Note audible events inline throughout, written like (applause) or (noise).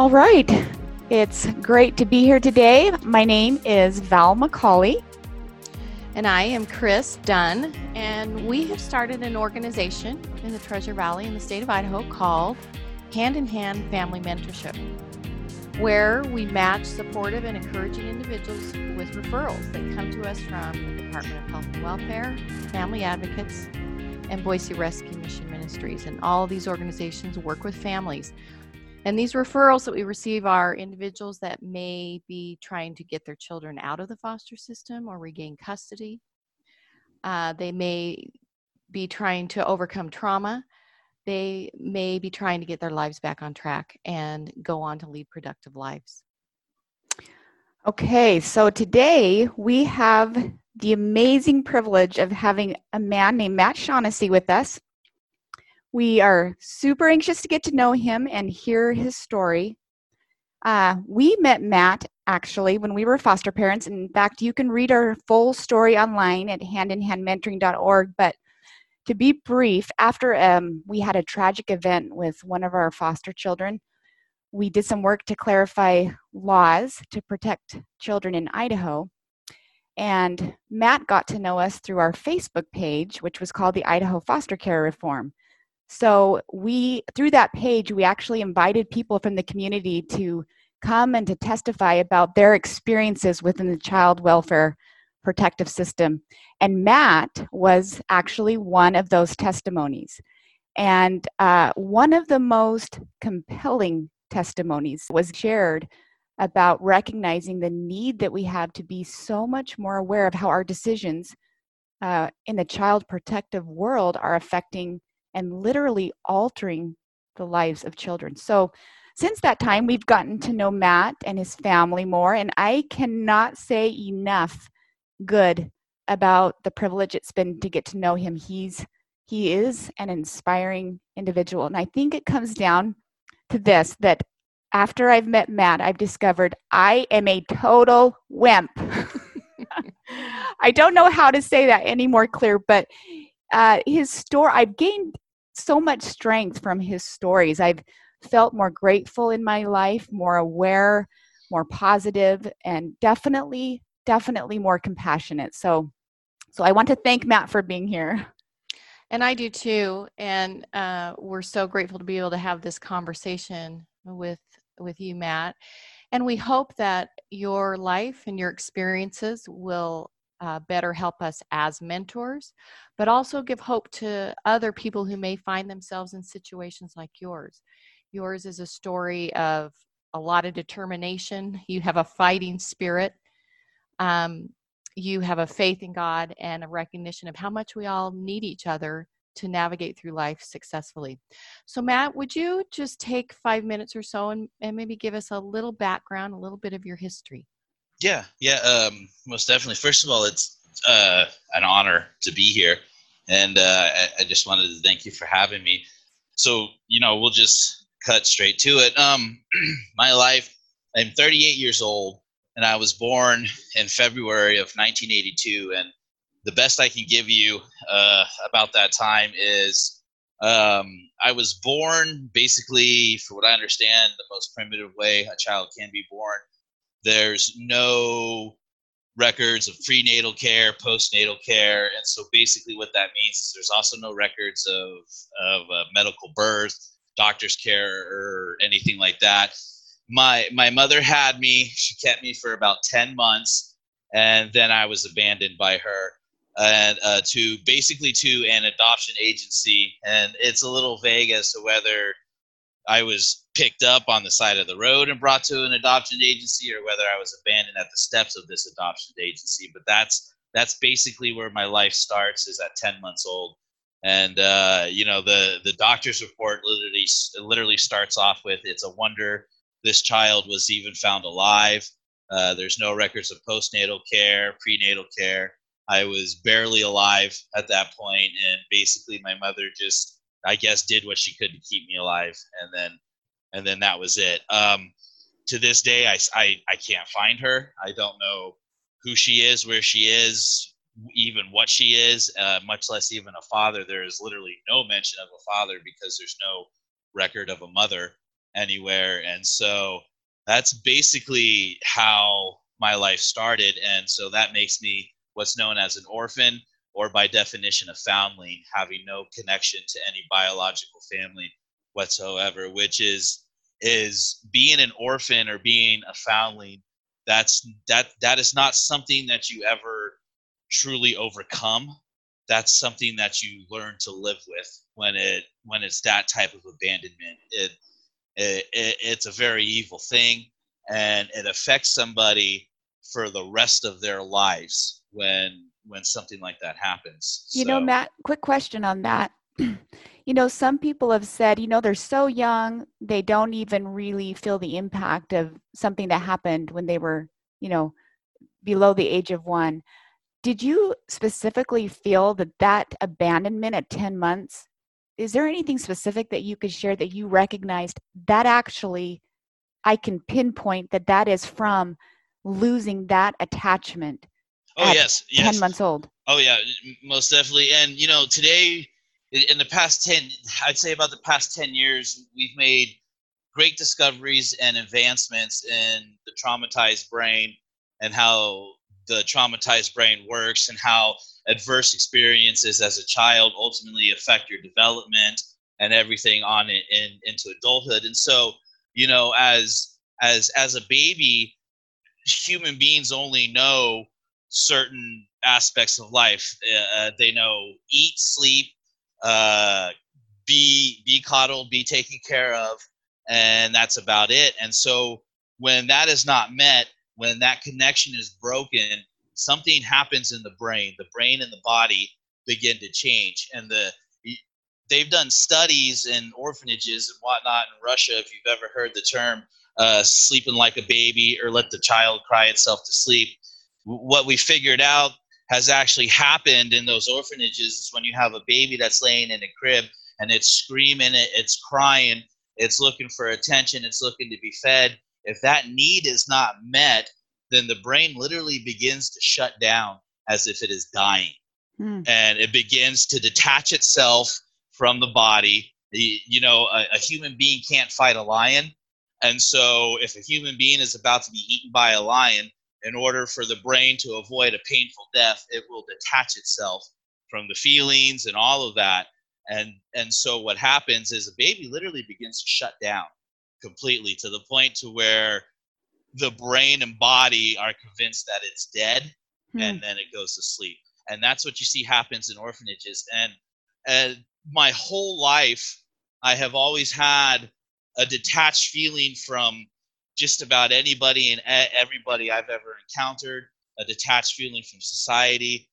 All right. It's great to be here today. My name is Val McCauley. And I am Chris Dunn. And we have started an organization in the Treasure Valley in the state of Idaho called Hand in Hand Family Mentorship, where we match supportive and encouraging individuals with referrals that come to us from the Department of Health and Welfare, Family Advocates, and Boise Rescue Mission Ministries. And all these organizations work with families and these referrals that we receive are individuals that may be trying to get their children out of the foster system or regain custody. Uh, they may be trying to overcome trauma. They may be trying to get their lives back on track and go on to lead productive lives. Okay, so today we have the amazing privilege of having a man named Matt Shaughnessy with us. We are super anxious to get to know him and hear his story. Uh, we met Matt actually when we were foster parents. In fact, you can read our full story online at handinhandmentoring.org. But to be brief, after um, we had a tragic event with one of our foster children, we did some work to clarify laws to protect children in Idaho. And Matt got to know us through our Facebook page, which was called the Idaho Foster Care Reform. So we, through that page, we actually invited people from the community to come and to testify about their experiences within the child welfare protective system. And Matt was actually one of those testimonies. And uh, one of the most compelling testimonies was shared about recognizing the need that we have to be so much more aware of how our decisions uh, in the child protective world are affecting and literally altering the lives of children. So, since that time, we've gotten to know Matt and his family more, and I cannot say enough good about the privilege it's been to get to know him. He's he is an inspiring individual, and I think it comes down to this that after I've met Matt, I've discovered I am a total wimp. (laughs) (laughs) I don't know how to say that any more clear, but uh, his story, I've gained so much strength from his stories. I've felt more grateful in my life, more aware, more positive, and definitely, definitely more compassionate. So, so I want to thank Matt for being here. And I do too. And uh, we're so grateful to be able to have this conversation with with you, Matt. And we hope that your life and your experiences will uh, better help us as mentors, but also give hope to other people who may find themselves in situations like yours. Yours is a story of a lot of determination. You have a fighting spirit. Um, you have a faith in God and a recognition of how much we all need each other to navigate through life successfully. So, Matt, would you just take five minutes or so and, and maybe give us a little background, a little bit of your history? Yeah, yeah, um, most definitely. First of all, it's uh, an honor to be here, and uh, I, I, just wanted to thank you for having me. So, you know, we'll just cut straight to it. Um, (clears throat) my life, I'm 38 years old, and I was born in February of 1982. And the best I can give you uh, about that time is um, I was born basically, for what I understand, the most primitive way a child can be born there's no records of prenatal care, postnatal care, and so basically what that means is there's also no records of of uh, medical birth, doctor's care, or anything like that. My my mother had me. She kept me for about ten months, and then I was abandoned by her and uh, to basically to an adoption agency. And it's a little vague as to whether I was picked up on the side of the road and brought to an adoption agency or whether I was abandoned at the steps of this adoption agency. But that's that's basically where my life starts is at 10 months old. And uh, you know the the doctor's report literally literally starts off with it's a wonder this child was even found alive. Uh, there's no records of postnatal care, prenatal care. I was barely alive at that point, and basically my mother just I guess did what she could to keep me alive, and then and then that was it. Um, to this day, I, I I can't find her. I don't know who she is, where she is, even what she is, uh, much less even a father. There is literally no mention of a father because there's no record of a mother. anywhere. And so that's basically how my life started. And so that makes me what's known as an orphan, or by definition, a foundling, having no connection to any biological family whatsoever, which is is being an orphan or being a foundling that's that that is not something that you ever truly overcome. That's something that you learn to live with when it when it's that type of abandonment. It, it, it it's a very evil thing and it affects somebody for the rest of their lives when when something like that happens. You so. know matt quick question on that (clears throat) you know some people have said you know they're so young they don't even really feel the impact of something that happened when they were you know below the age of one. Did you specifically feel that that abandonment at 10 months is there anything specific that you could share that you recognized that actually i can pinpoint that that is from losing that attachment oh yes, yes. 10 months old? Oh yeah most definitely. And you know today in the past 10 i'd say about the past 10 years we've made great discoveries and advancements in the traumatized brain and how the traumatized brain works and how adverse experiences as a child ultimately affect your development and everything on it in, into adulthood. And so you know as as as a baby human beings only know certain aspects of life. Uh, they know eat sleep uh, be be coddled be taken care of and that's about it and so when that is not met when that connection is broken, something happens in the brain. The brain and the body begin to change. And the they've done studies in orphanages and whatnot in Russia. If you've ever heard the term uh, "sleeping like a baby" or "let the child cry itself to sleep," what we figured out has actually happened in those orphanages is when you have a baby that's laying in a crib and it's screaming, it's crying, it's looking for attention, it's looking to be fed if that need is not met, then the brain literally begins to shut down as if it is dying. Mm. And it begins to detach itself from the body. You know, a, a human being can't fight a lion. And so, if a human being is about to be eaten by a lion, in order for the brain to avoid a painful death, it will detach itself from the feelings and all of that. And and so what happens is a baby literally begins to shut down completely to the point to where the brain and body are convinced that it's dead hmm. and then it goes to sleep and that's what you see happens in orphanages and and my whole life i have always had a detached feeling from just about anybody and everybody i've ever encountered a detached feeling from society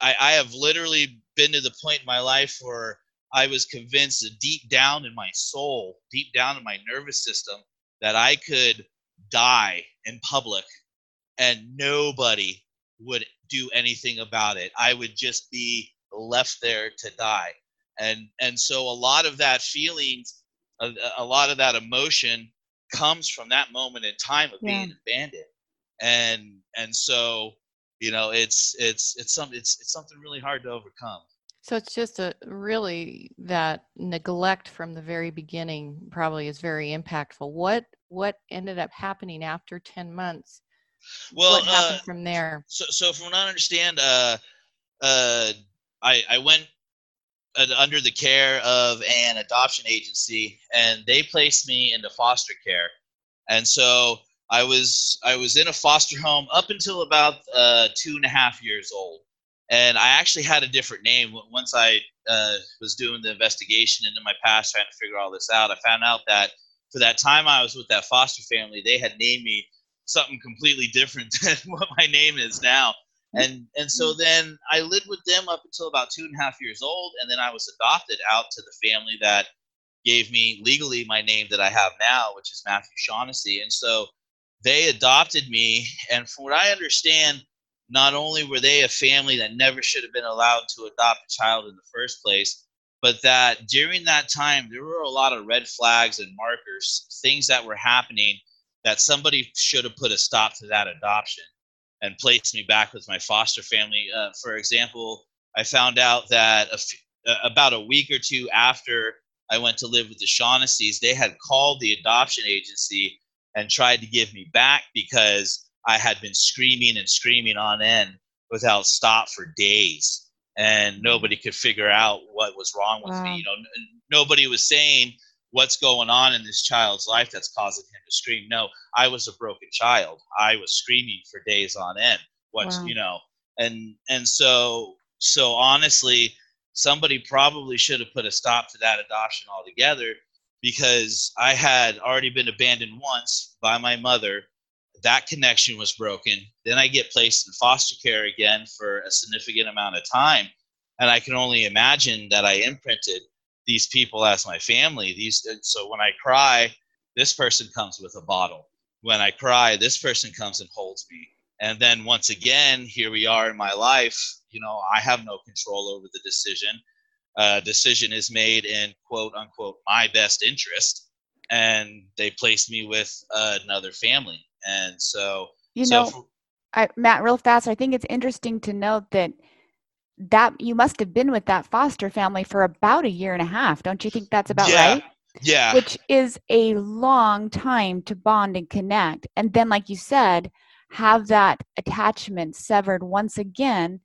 I, I have literally been to the point in my life where I was convinced that deep down in my soul, deep down in my nervous system, that I could die in public and nobody would do anything about it. I would just be left there to die. And and so a lot of that feelings, a, a lot of that emotion comes from that moment in time of yeah. being abandoned. And and so, you know, it's it's it's some it's it's something really hard to overcome. So it's just a really that neglect from the very beginning probably is very impactful. What what ended up happening after 10 months? Well, what happened uh, from there? So, so from what I understand, uh, uh, I, I went under the care of an adoption agency, and they placed me into foster care. And so I was I was in a foster home up until about uh, two and a half years old and I actually had a different name once I uh, was doing the investigation into my past, trying to figure all this out. I found out that for that time I was with that foster family, they had named me something completely different (laughs) than what my name is now. And and so mm-hmm. then I lived with them up until about two and a half years old, and then I was adopted out to the family that gave me legally my name that I have now, which is Matthew Shaughnessy. And so they adopted me, and from what I understand, not only were they a family that never should have been allowed to adopt a child in the first place, but that during that time there were a lot of red flags and markers, things that were happening that somebody should have put a stop to that adoption and placed me back with my foster family. Uh, for example, I found out that a f- about a week or two after I went to live with the Shaughnessy's, they had called the adoption agency and tried to give me back because I had been screaming and screaming on end without stop for days. And nobody could figure out what was wrong with wow. me. You know, n- nobody was saying what's going on in this child's life that's causing him to scream. No, I was a broken child. I was screaming for days on end. What's wow. you know, and and so so honestly, somebody probably should have put a stop to that adoption altogether because I had already been abandoned once by my mother. That connection was broken. Then I get placed in foster care again for a significant amount of time. And I can only imagine that I imprinted these people as my family. These so when I cry, this person comes with a bottle. When I cry, this person comes and holds me. And then once again, here we are in my life. You know, I have no control over the decision uh, decision is made in quote unquote my best interest and they placed me with uh, another family and so you so know for, I, matt real fast i think it's interesting to note that that you must have been with that foster family for about a year and a half. Don't you think that's about yeah, right? Yeah. Which is a long time to bond and connect. And then like you said have that attachment severed once again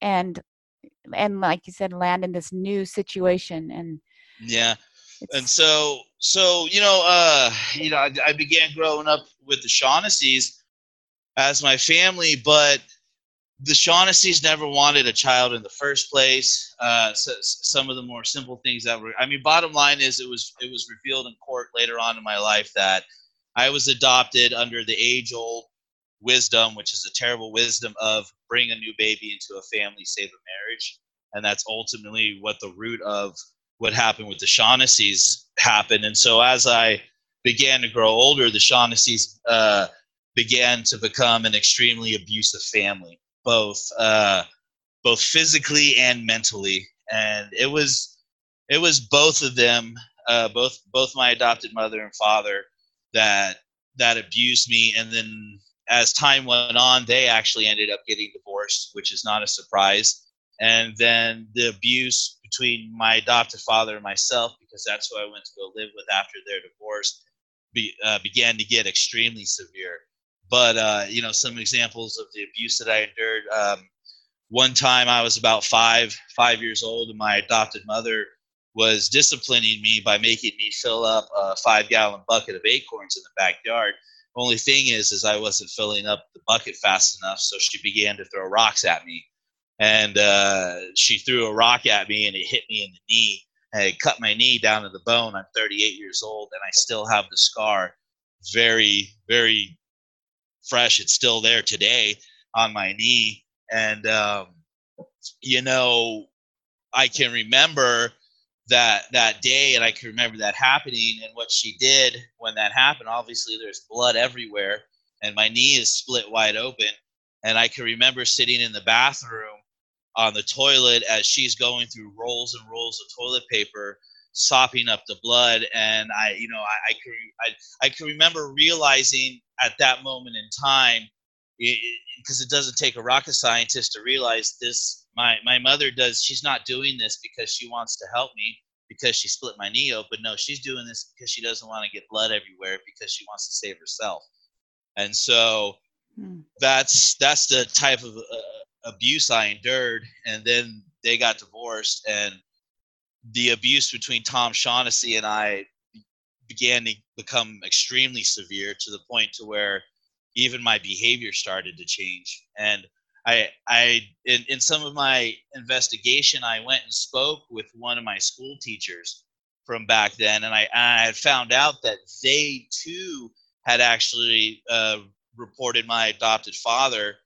and and like you said land in this new situation. And yeah. and so so you know uh you know I, I, began growing up with the shaughnessy's as my family but the shaughnessy's never wanted a child in the first place uh so, some of the more simple things that were i mean bottom line is it was it was revealed in court later on in my life that i was adopted under the age old wisdom, which is a terrible wisdom of bring a new baby into a family, save a marriage. And that's ultimately what the root of what happened with the Shaughnessy's happened. And so as I began to grow older, the Shaughnessy's uh, began to become an extremely abusive family, both uh, both physically and mentally. And it was it was both of them, uh, both both my adopted mother and father, that that abused me, and then as time went on, they actually ended up getting divorced, which is not a surprise. And then the abuse between my adopted father and myself, because that's who I went to go live with after their divorce, be, uh, began to get extremely severe. But uh, you know, some examples of the abuse that I endured. Um, one time, I was about five five years old, and my adopted mother was disciplining me by making me fill up a five gallon bucket of acorns in the backyard only thing is, is I wasn't filling up the bucket fast enough, so she began to throw rocks at me, and uh, she threw a rock at me, and it hit me in the knee, and it cut my knee down to the bone. I'm 38 years old, and I still have the scar, very, very fresh. It's still there today on my knee, and um, you know, I can remember that that day and i can remember that happening and what she did when that happened obviously there's blood everywhere and my knee is split wide open and i can remember sitting in the bathroom on the toilet as she's going through rolls and rolls of toilet paper sopping up the blood and i you know i, I can I, I can remember realizing at that moment in time because it, it doesn't take a rocket scientist to realize this my my mother does she's not doing this because she wants to help me because she split my knee open no she's doing this because she doesn't want to get blood everywhere because she wants to save herself and so hmm. that's that's the type of uh, abuse i endured and then they got divorced and the abuse between tom shaughnessy and i began to become extremely severe to the point to where even my behavior started to change. And I, I in, in some of my investigation, I went and spoke with one of my school teachers from back then, and I, I had found out that they too had actually uh, reported my adopted father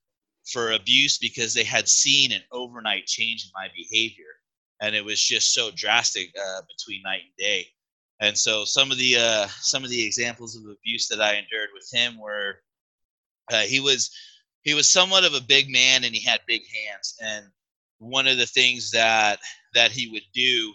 for abuse because they had seen an overnight change in my behavior, and it was just so drastic uh, between night and day. And so some of the uh, some of the examples of abuse that I endured with him were uh, he was he was somewhat of a big man and he had big hands and one of the things that that he would do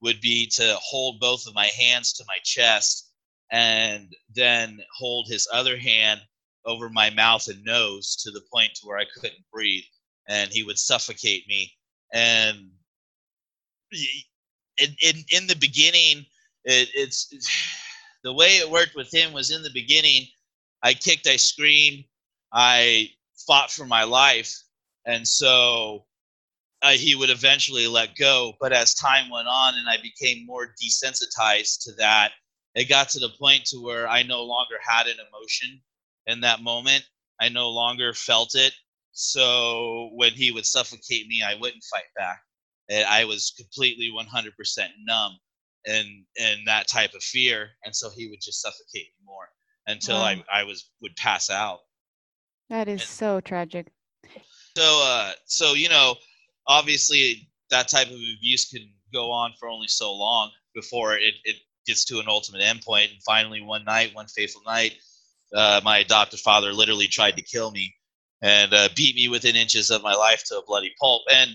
would be to hold both of my hands to my chest and then hold his other hand over my mouth and nose to the point to where I couldn't breathe and he would suffocate me and in, in, in the beginning, it, it's, it's (sighs) the way it worked with him was in the beginning, I kicked, I screamed, I fought for my life. And so uh, he would eventually let go. But as time went on and I became more desensitized to that, it got to the point to where I no longer had an emotion in that moment. I no longer felt it. So when he would suffocate me, I wouldn't fight back. And I was completely 100% numb and in that type of fear, and so he would just suffocate me more until wow. I I was would pass out. That is and so tragic. So uh, so you know, obviously that type of abuse can go on for only so long before it, it gets to an ultimate endpoint. And finally, one night, one fateful night, uh, my adopted father literally tried to kill me and uh, beat me within inches of my life to a bloody pulp. And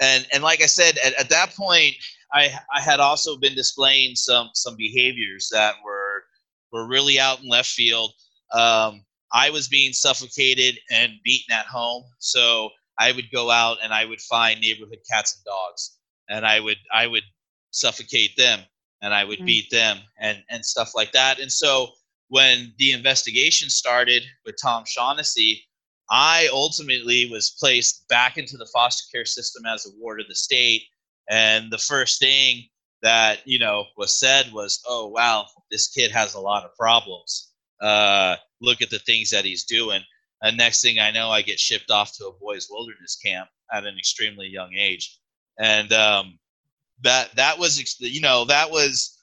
and and like I said, at, at that point, I I had also been displaying some some behaviors that were were really out in left field. Um, I was being suffocated and beaten at home, so I would go out and I would find neighborhood cats and dogs, and I would I would suffocate them and I would mm. beat them and and stuff like that. And so when the investigation started with Tom Shaughnessy, I ultimately was placed back into the foster care system as a ward of the state. And the first thing that you know was said was, "Oh wow, this kid has a lot of problems. Uh, look at the things that he's doing." And next thing I know, I get shipped off to a boys' wilderness camp at an extremely young age, and um, that that was you know that was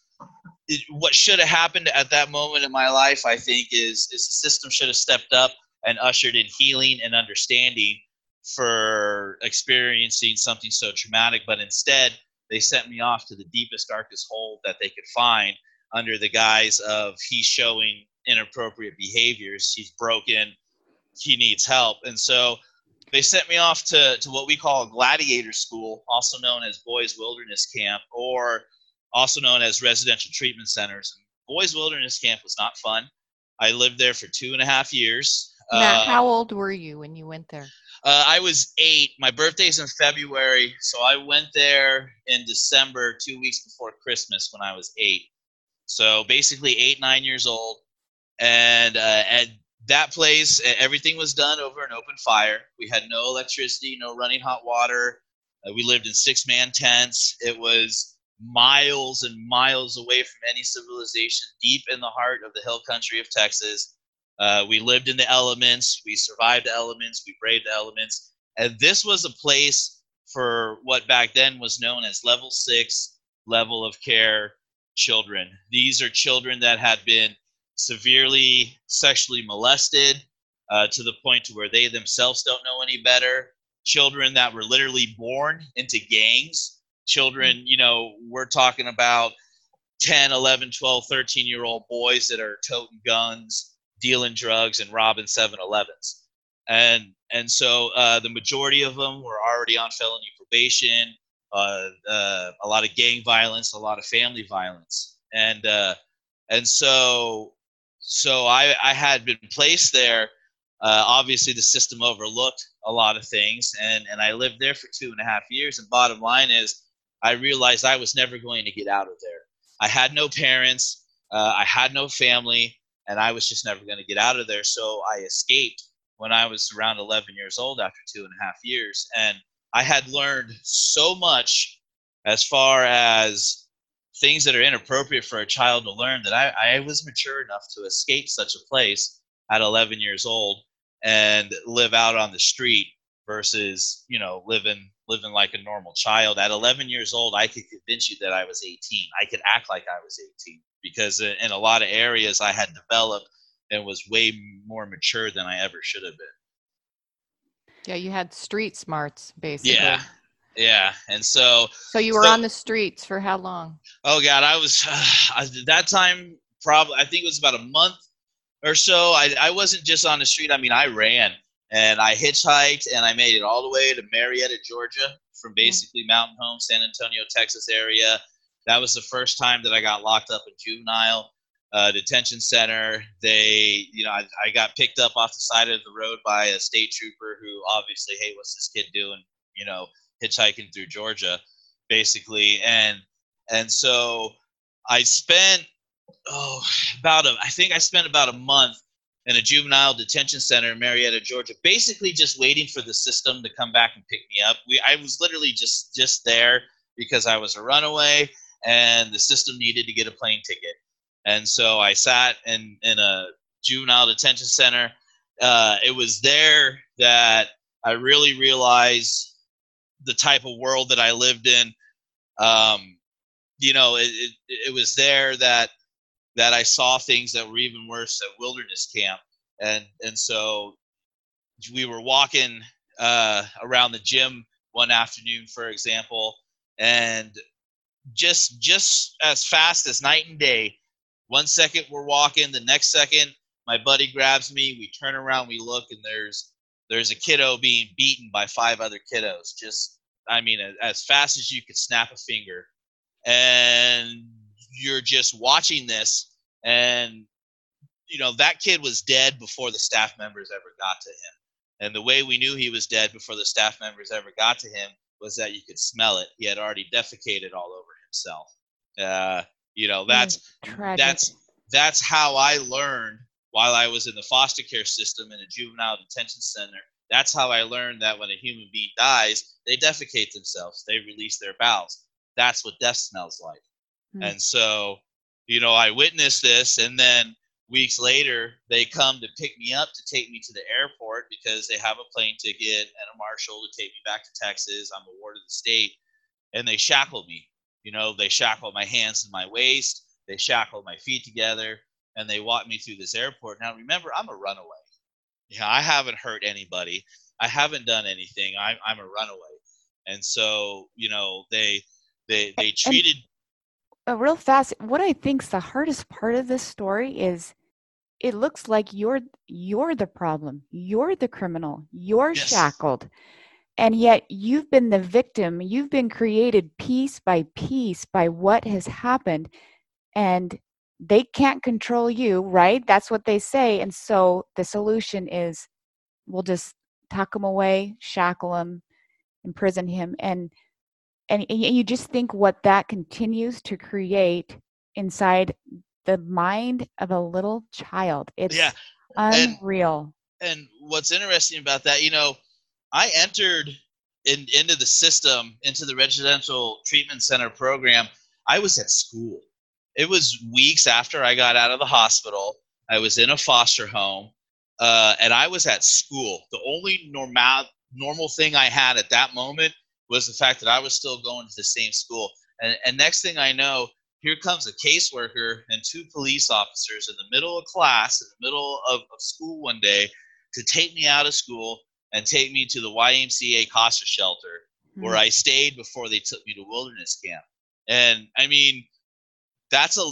what should have happened at that moment in my life. I think is is the system should have stepped up and ushered in healing and understanding for experiencing something so traumatic. But instead, they sent me off to the deepest, darkest hole that they could find under the guise of he's showing inappropriate behaviors, he's broken, he needs help. And so they sent me off to, to what we call a gladiator school, also known as Boys Wilderness Camp, or also known as residential treatment centers. Boys Wilderness Camp was not fun. I lived there for two and a half years. Matt, uh, how old were you when you went there? Uh, I was eight. My birthday's in February, so I went there in December, two weeks before Christmas, when I was eight. So basically, eight, nine years old, and uh, at that place, everything was done over an open fire. We had no electricity, no running hot water. Uh, we lived in six-man tents. It was miles and miles away from any civilization, deep in the heart of the hill country of Texas uh, we lived in the elements. We survived the elements. We braved the elements. And this was a place for what back then was known as level six level of care children. These are children that had been severely sexually molested uh, to the point to where they themselves don't know any better. Children that were literally born into gangs. Children, you know, we're talking about 10, 11, 12, 13 year old boys that are toting guns dealing drugs and robbing 7-Elevens. And and so uh, the majority of them were already on felony probation, uh, uh, a lot of gang violence, a lot of family violence, and uh, and so so I I had been placed there. Uh, obviously, the system overlooked a lot of things, and and I lived there for two and a half years. And bottom line is, I realized I was never going to get out of there. I had no parents. Uh, I had no family and I was just never going to get out of there. So I escaped when I was around 11 years old after two and a half years. And I had learned so much as far as things that are inappropriate for a child to learn that I, I was mature enough to escape such a place at 11 years old and live out on the street versus you know living living like a normal child at 11 years old i could convince you that i was 18 i could act like i was 18 because in a lot of areas I had developed and was way more mature than I ever should have been. Yeah, you had street smarts basically. Yeah. Yeah, and so so you were so, on the streets for how long? Oh God, I was (sighs) uh, that time probably I think it was about a month or so. I I wasn't just on the street. I mean, I ran and I hitchhiked and I made it all the way to Marietta, Georgia, from mm. basically Mountain Home, San Antonio, Texas area, that was the first time that I got locked up in juvenile uh, detention center. They, you know, I, I, got picked up off the side of the road by a state trooper who obviously, hey, what's this kid doing? You know, hitchhiking through Georgia, basically, and And so I spent oh about a I think I spent about a month in a juvenile detention center in Marietta, Georgia, basically just waiting for the system to come back and pick me up. We I was literally just just there because I was a runaway and the system needed to get a plane ticket. And so I sat in in a juvenile detention center. Uh, it was there that I really realized the type of world that I lived in. Um, you know, it, it, it was there that that I saw things that were even worse at wilderness camp, and and so we were walking uh, around the gym one afternoon, for example, and just just as fast as night and day. One second we're walking, the next second my buddy grabs me. We turn around, we look, and there's there's a kiddo being beaten by five other kiddos. Just I mean, as fast as you could snap a finger, and you're just watching this and you know that kid was dead before the staff members ever got to him and the way we knew he was dead before the staff members ever got to him was that you could smell it. He had already defecated all over himself. Uh, you know that's that's that's how i learned while i was in the foster care system in a juvenile detention center. That's how i learned that when a human being dies they defecate themselves. They release their bowels. That's what death smells like. Mm. and so you know, I witnessed this, and then weeks later, they come to pick me up to take me to the airport because they have a plane ticket and a marshal to take me back to Texas. I'm a ward of the state, and they shackled me. You know, they shackled my hands and my waist, they shackled my feet together, and they walked me through this airport. Now, remember, I'm a runaway. Yeah, I haven't hurt anybody. I haven't done anything. I'm I'm a runaway, and so you know they they they treated uh, real fast, what I think's the hardest part of this story is it looks like you're you're the problem. You're the criminal. You're yes. shackled. And yet you've been the victim. You've been created piece by piece by what has happened. And they can't control you, right? That's what they say. And so the solution is we'll just tuck him away, shackle him, imprison him. And and you just think what that continues to create inside the mind of a little child. It's yeah. unreal. And, and what's interesting about that, you know, I entered in, into the system, into the residential treatment center program. I was at school. It was weeks after I got out of the hospital. I was in a foster home, uh, and I was at school. The only normal normal thing I had at that moment was the fact that I was still going to the same school. And, and next thing I know, here comes a caseworker and two police officers in the middle of class, in the middle of, of school one day, to take me out of school and take me to the YMCA Costa shelter mm-hmm. where I stayed before they took me to wilderness camp. And I mean, that's a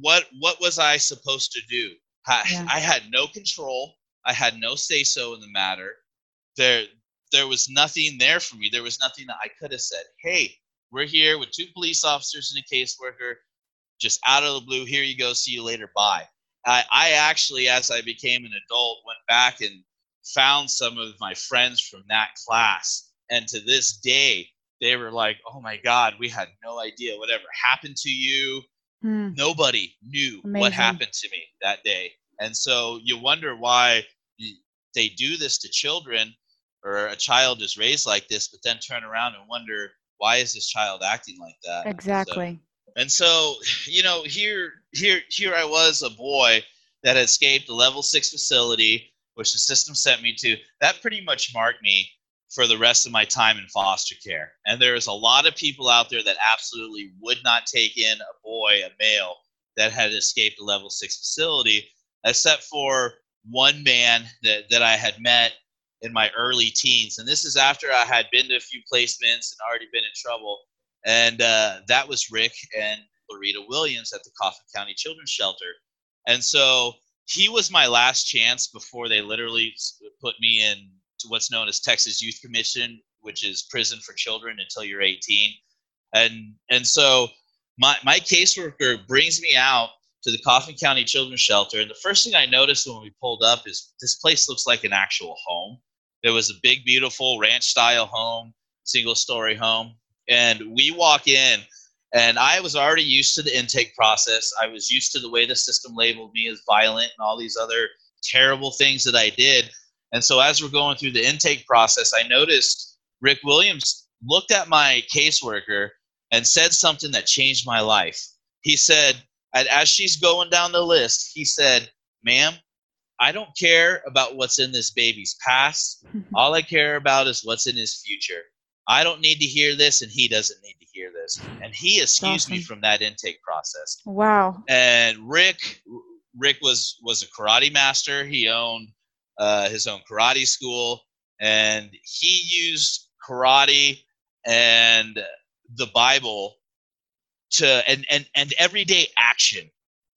what what was I supposed to do? I, yeah. I had no control. I had no say so in the matter. There there was nothing there for me. There was nothing that I could have said, hey, we're here with two police officers and a caseworker, just out of the blue. Here you go. See you later. Bye. I, I actually, as I became an adult, went back and found some of my friends from that class. And to this day, they were like, oh my God, we had no idea whatever happened to you. Hmm. Nobody knew Amazing. what happened to me that day. And so you wonder why they do this to children or a child is raised like this, but then turn around and wonder why is this child acting like that? Exactly. So, and so, (sighs) you know, here, here, here I was, a boy that had escaped a level six facility, which the system sent me to. That pretty much marked me for the rest of my time in foster care. And there's a lot of people out there that absolutely would not take in a boy, a male that had escaped a level six facility, except for one man that, that I had met in my early teens. And this is after I had been to a few placements and already been in trouble. And uh, that was Rick and Loretta Williams at the Coffin County Children's Shelter. And so he was my last chance before they literally put me in to what's known as Texas Youth Commission, which is prison for children until you're 18. And and so my my caseworker brings me out to the Coffin County Children's Shelter, and the first thing I noticed when we pulled up is this place looks like an actual home. It was a big, beautiful ranch style home, single story home. And we walk in, And I was already used to the intake process. I was used to the way the system labeled me as violent and all these other terrible things that I did. And so as we're going through the intake process, I noticed Rick Williams looked at my caseworker and said something that changed my life. He said, as she's going down the list, he said, Ma'am, I don't care about what's in this baby's past. (laughs) All I care about is what's in his future. I don't need to hear this, and he doesn't need to hear this. And he excused awesome. me from that intake process. Wow. And Rick, Rick was was a karate master. He owned uh, his own karate school, and he used karate and the Bible to and and and everyday action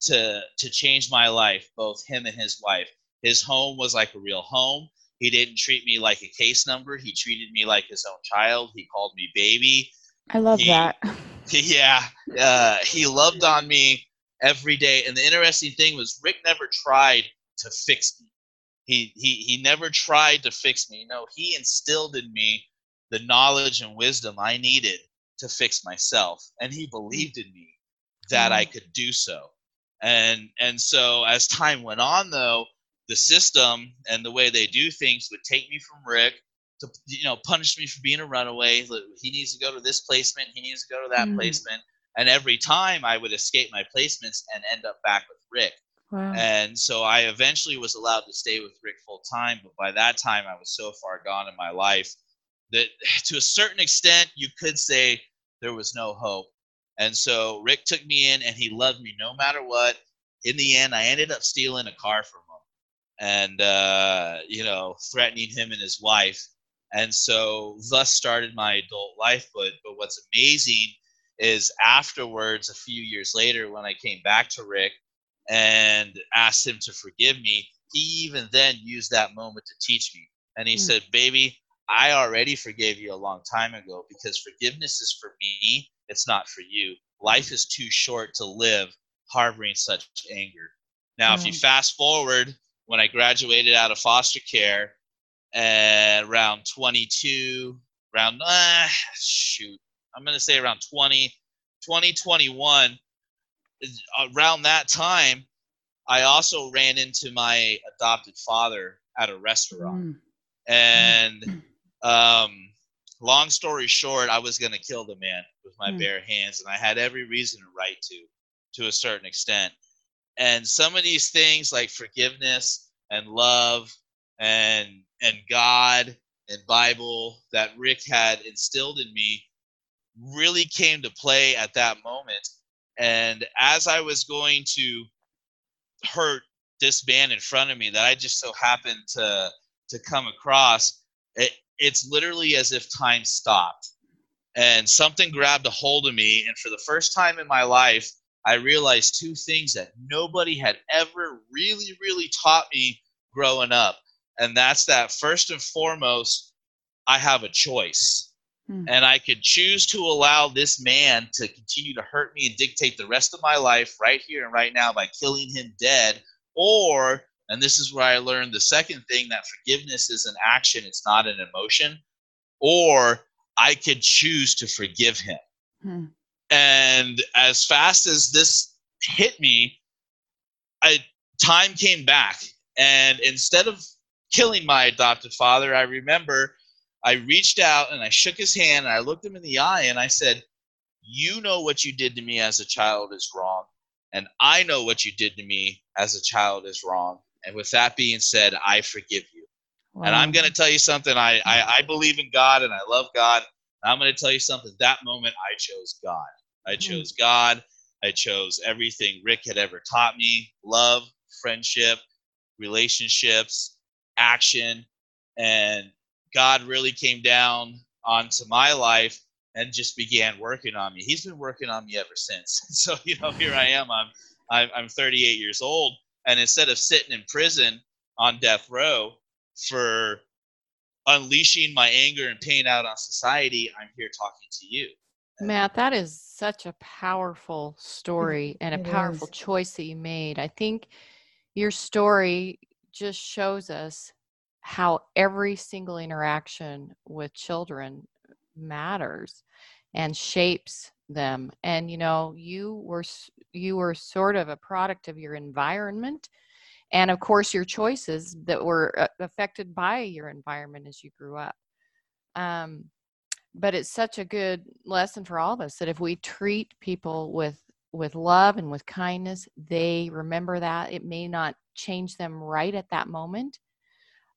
to to change my life. Both him and his wife. His home was like a real home. He didn't treat me like a case number. He treated me like his own child. He called me baby. I love he, that. (laughs) Yeah, uh, he loved on me every day. And the interesting thing was, Rick never tried to fix me. He he he never tried to fix me. No, he instilled in me the knowledge and wisdom I needed to fix myself, and he believed in me that I mm. could do so. And and so as time went on, though, the system and the way they do things would take me from Rick to you know punish me for being a runaway. He needs to go to this placement. He needs to go to that mm. placement. And every time I would escape my placements and end up back with Rick. Wow. And so I eventually was allowed to stay with Rick full time. But by that time, I was so far gone in my life that (sighs) to a certain extent, you could say there was no hope. And so Rick took me in and he loved me no matter what. In the end, I ended up stealing a car from him and, uh, you know, threatening him and his wife. And so thus started my adult life. But, but what's amazing is afterwards, a few years later, when I came back to Rick and asked him to forgive me, he even then used that moment to teach me. And he mm. said, Baby, I already forgave you a long time ago because forgiveness is for me, it's not for you. Life is too short to live harboring such anger. Now, mm. if you fast forward when I graduated out of foster care at around 22, around, uh, shoot, I'm going to say around 20, 2021, around that time, I also ran into my adopted father at a restaurant. Mm. And (clears throat) um, long story short, I was going to kill the man with my mm. bare hands, and I had every reason to right to, to a certain extent. And some of these things like forgiveness and love and and God and Bible that Rick had instilled in me really came to play at that moment. And as I was going to hurt this man in front of me that I just so happened to to come across, it, it's literally as if time stopped and something grabbed a hold of me. And for the first time in my life, I realized two things that nobody had ever really, really taught me growing up. And that's that first and foremost, I have a choice. Hmm. And I could choose to allow this man to continue to hurt me and dictate the rest of my life right here and right now by killing him dead. Or, and this is where I learned the second thing that forgiveness is an action, it's not an emotion. Or I could choose to forgive him. Hmm. And as fast as this hit me, I, time came back. And instead of killing my adopted father, I remember I reached out and I shook his hand and I looked him in the eye and I said, You know what you did to me as a child is wrong. And I know what you did to me as a child is wrong. And with that being said, I forgive you. Wow. And I'm going to tell you something. I, I, I believe in God and I love God. I'm going to tell you something. That moment, I chose God. I hmm. chose God. I chose everything Rick had ever taught me love, friendship, relationships, action. And God really came down onto my life and just began working on me. He's been working on me ever since. (laughs) So, you know, here I am. I'm, I'm, I'm 38 years old. And instead of sitting in prison on death row for unleashing my anger and pain out on society, I'm here talking to you. Matt, that is such a powerful story (laughs) and a it powerful is. choice that you made. I think your story just shows us how every single interaction with children matters and shapes them and you know you were you were sort of a product of your environment and of course your choices that were uh, affected by your environment as you grew up. Um, but it's such a good lesson for all of us that if we treat people with with love and with kindness they remember that. It may not change them right at that moment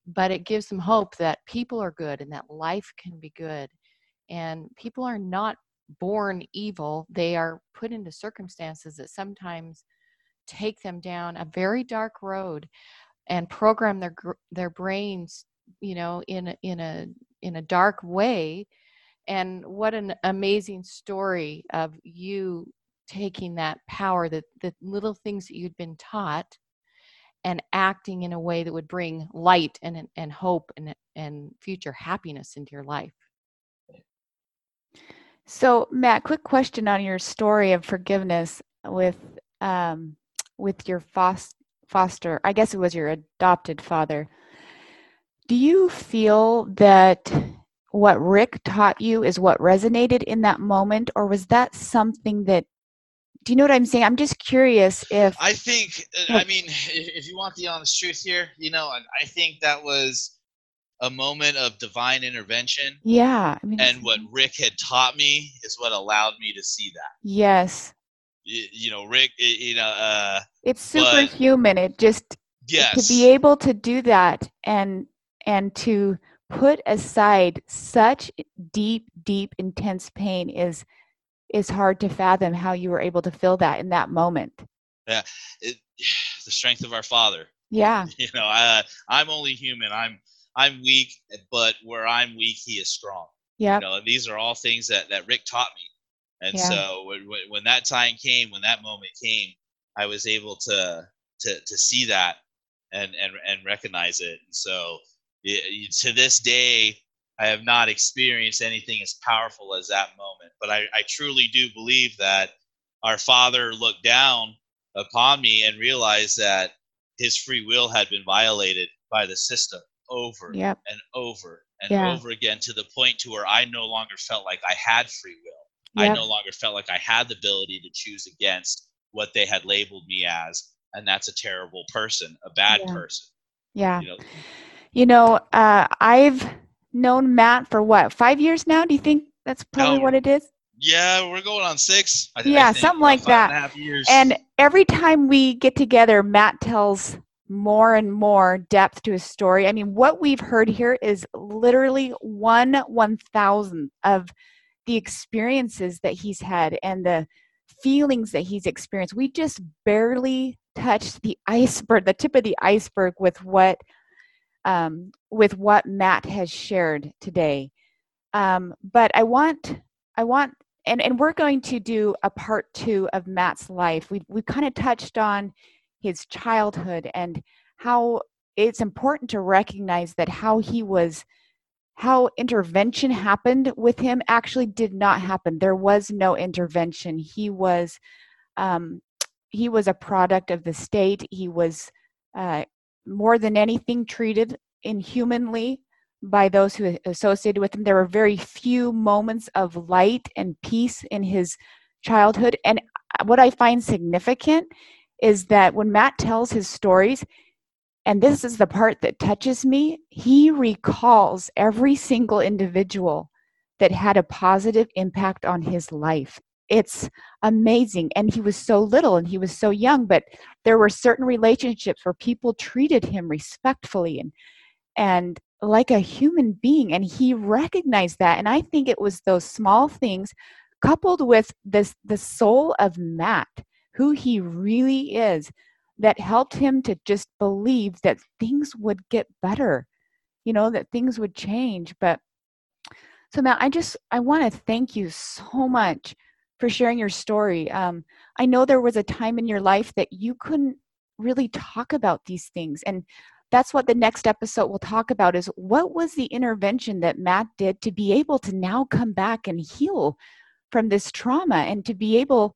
but it gives them hope that people are good and that life can be good and people are not born evil they are put into circumstances that sometimes take them down a very dark road and program their their brains you know in in a in a dark way. And what an amazing story of you taking that power that the little things that you'd been taught and acting in a way that would bring light and and hope and and future happiness into your life so matt quick question on your story of forgiveness with um, with your foster, foster. I guess it was your adopted father. Do you feel that what Rick taught you is what resonated in that moment, or was that something that do you know what I'm saying? I'm just curious if I think uh, I mean (laughs) if you want the honest truth here, you know, I think that was a moment of divine intervention. Yeah, I mean, and what Rick had taught me is what allowed me to see that. Yes you know, Rick, you know, uh, it's superhuman. But, it just yes. to be able to do that and and to put aside such deep, deep, intense pain is is hard to fathom how you were able to feel that in that moment. Yeah, it, (sighs) the strength of our Father. Yeah, (laughs) you know, I, I'm only human. I'm I'm weak, but where I'm weak, He is strong. Yeah, you know, these are all things that that Rick taught me and yeah. so when, when that time came, when that moment came, I was able to to to see that and and and recognize it. And so it, to this day, I have not experienced anything as powerful as that moment. But I, I truly do believe that our Father looked down upon me and realized that his free will had been violated by the system over yep. and over and yeah. over again to the point to where I no longer felt like I had free will. Yep. I no longer felt like I had the ability to choose against what they had labeled me as, and that's a terrible person, a bad yeah. person. Yeah. You know, you know uh, I've known Matt for what five years now. Do you think that's probably no, what it is? Yeah, we're going on six. I, yeah, I something like that. And, and every time we get together, Matt tells more and more depth to his story. I mean, what we've heard here is literally one one thousandth of the experiences that he's had and the feelings that he's experienced. We just barely touched the iceberg, the tip of the iceberg with what um, with what Matt has shared today. Um, but I want I want and, and we're going to do a part two of Matt's life. We we kind of touched on his childhood and how it's important to recognize that how he was how intervention happened with him actually did not happen. There was no intervention. He was um, he was a product of the state. He was uh, more than anything treated inhumanly by those who associated with him. There were very few moments of light and peace in his childhood. And what I find significant is that when Matt tells his stories, and this is the part that touches me, he recalls every single individual that had a positive impact on his life. It's amazing. And he was so little and he was so young, but there were certain relationships where people treated him respectfully and and like a human being and he recognized that and i think it was those small things coupled with this the soul of matt who he really is that helped him to just believe that things would get better, you know, that things would change. But so, Matt, I just I want to thank you so much for sharing your story. Um, I know there was a time in your life that you couldn't really talk about these things, and that's what the next episode will talk about is what was the intervention that Matt did to be able to now come back and heal from this trauma and to be able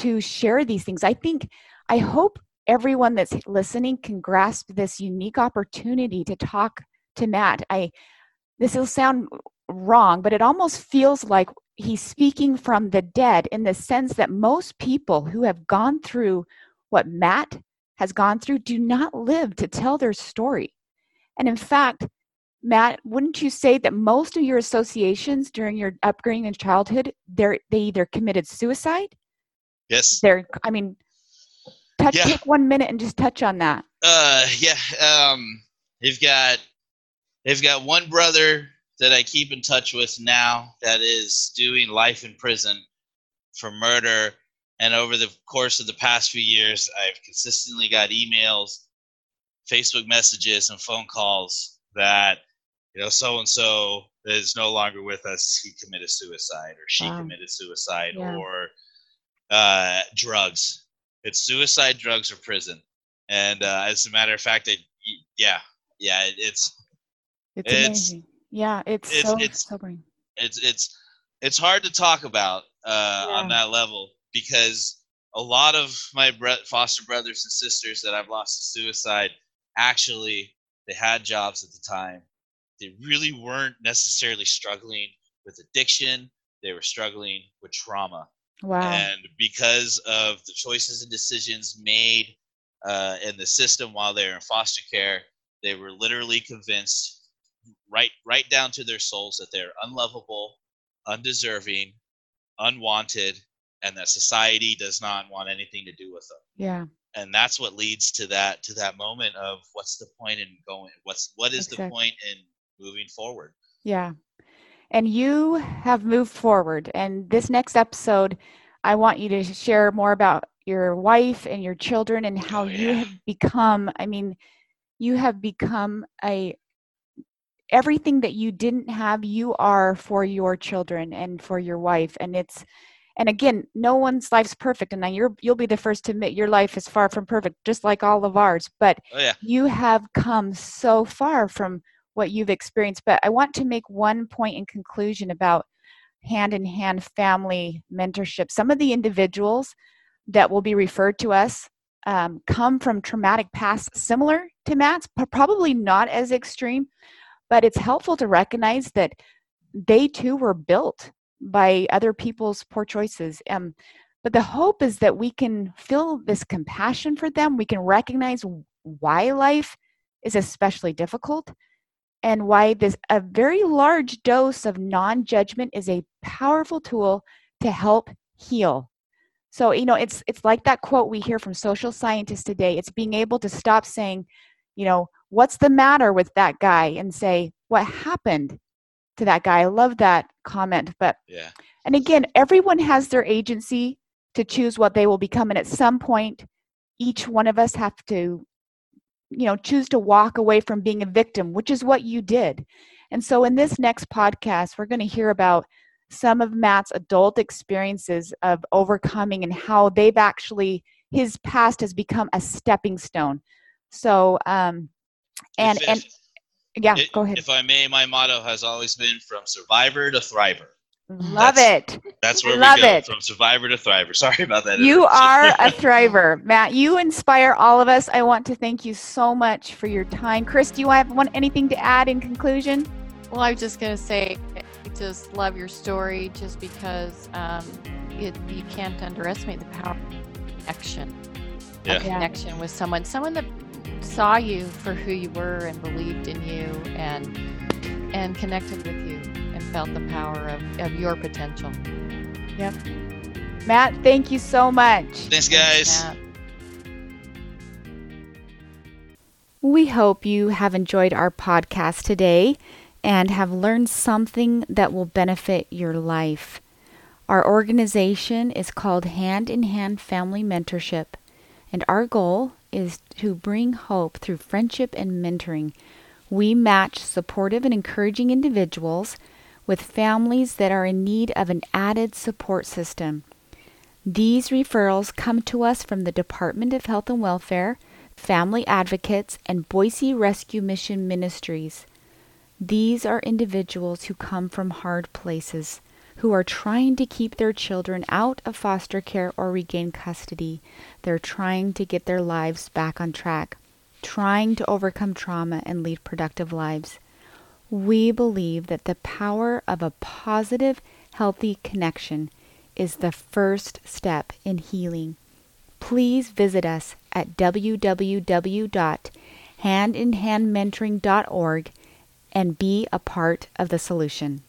to share these things. I think I hope everyone that's listening can grasp this unique opportunity to talk to Matt. I this will sound wrong, but it almost feels like he's speaking from the dead in the sense that most people who have gone through what Matt has gone through do not live to tell their story. And in fact, Matt, wouldn't you say that most of your associations during your upbringing and childhood, they either committed suicide? Yes. They're, I mean, touch, Yeah. take one minute and just touch on that. Uh, yeah. Um, they've got they've got one brother that I keep in touch with now that is doing life in prison for murder. And over the course of the past few years, I've consistently got emails, Facebook messages, and phone calls that you know so and so is no longer with us. He committed suicide, or she Wow. committed suicide, Yeah. or uh, drugs. It's suicide, drugs, or prison. And uh, as a matter of fact, it, yeah, yeah, it, it's It's, It's- amazing. Yeah, it's, it's- so it's- sobering. it's it's it's hard to talk about uh, on that level because a lot of my bre- foster brothers and sisters that I've lost to suicide actually they had jobs at the time. They really weren't necessarily struggling with addiction. They were struggling with trauma. Wow. And because of the choices and decisions made uh, in the system while they were in foster care, they were literally convinced, right, right down to their souls, that they're unlovable, undeserving, unwanted, and that society does not want anything to do with them. yeah. And that's what leads to that to that moment of what's the point in going? What's what is the point in moving forward? Yeah. And you have moved forward. And this next episode, I want you to share more about your wife and your children and how Oh, you have become, I mean, you have become a everything that you didn't have, you are for your children and for your wife. And it's and again, no one's life's perfect. And now you're you'll be the first to admit your life is far from perfect, just like all of ours. But Oh yeah, you have come so far from what you've experienced. But I want to make one point in conclusion about hand in hand family mentorship. Some of the individuals that will be referred to us um, come from traumatic pasts similar to Matt's, but probably not as extreme. But it's helpful to recognize that they too were built by other people's poor choices. Um, but the hope is that we can feel this compassion for them. We can recognize why life is especially difficult and why this a very large dose of non-judgment is a powerful tool to help heal so you know it's it's like that quote we hear from social scientists today it's being able to stop saying you know what's the matter with that guy and say what happened to that guy i love that comment but yeah. and again, everyone has their agency to choose what they will become. And at some point, each one of us have to, you know, choose to walk away from being a victim, which is what you did. And so in this next podcast, we're going to hear about some of Matt's adult experiences of overcoming and how they've actually, his past has become a stepping stone. So, um, and, If- and yeah, i- go ahead. If I may, my motto has always been from survivor to thriver. Love that's- it. That's where Love we go it. from survivor to thriver. Sorry about that. You (laughs) are a thriver, Matt. You inspire all of us. I want to thank you so much for your time. Chris, do you have want anything to add in conclusion? Well, I'm just going to say, I just love your story just because um, it, you can't underestimate the power of connection. Yeah. A connection with someone, someone that saw you for who you were and believed in you and and connected with you and felt the power of, of your potential. Yep. Matt, thank you so much. Thanks, guys. Matt. We hope you have enjoyed our podcast today and have learned something that will benefit your life. Our organization is called Hand in Hand Family Mentorship, and our goal is to bring hope through friendship and mentoring. We match supportive and encouraging individuals with families that are in need of an added support system. These referrals come to us from the Department of Health and Welfare, Family Advocates, and Boise Rescue Mission Ministries. These are individuals who come from hard places, who are trying to keep their children out of foster care or regain custody. They're trying to get their lives back on track, trying to overcome trauma and lead productive lives. We believe that the power of a positive, healthy connection is the first step in healing. Please visit us at www.handinhandmentoring.org and be a part of the solution.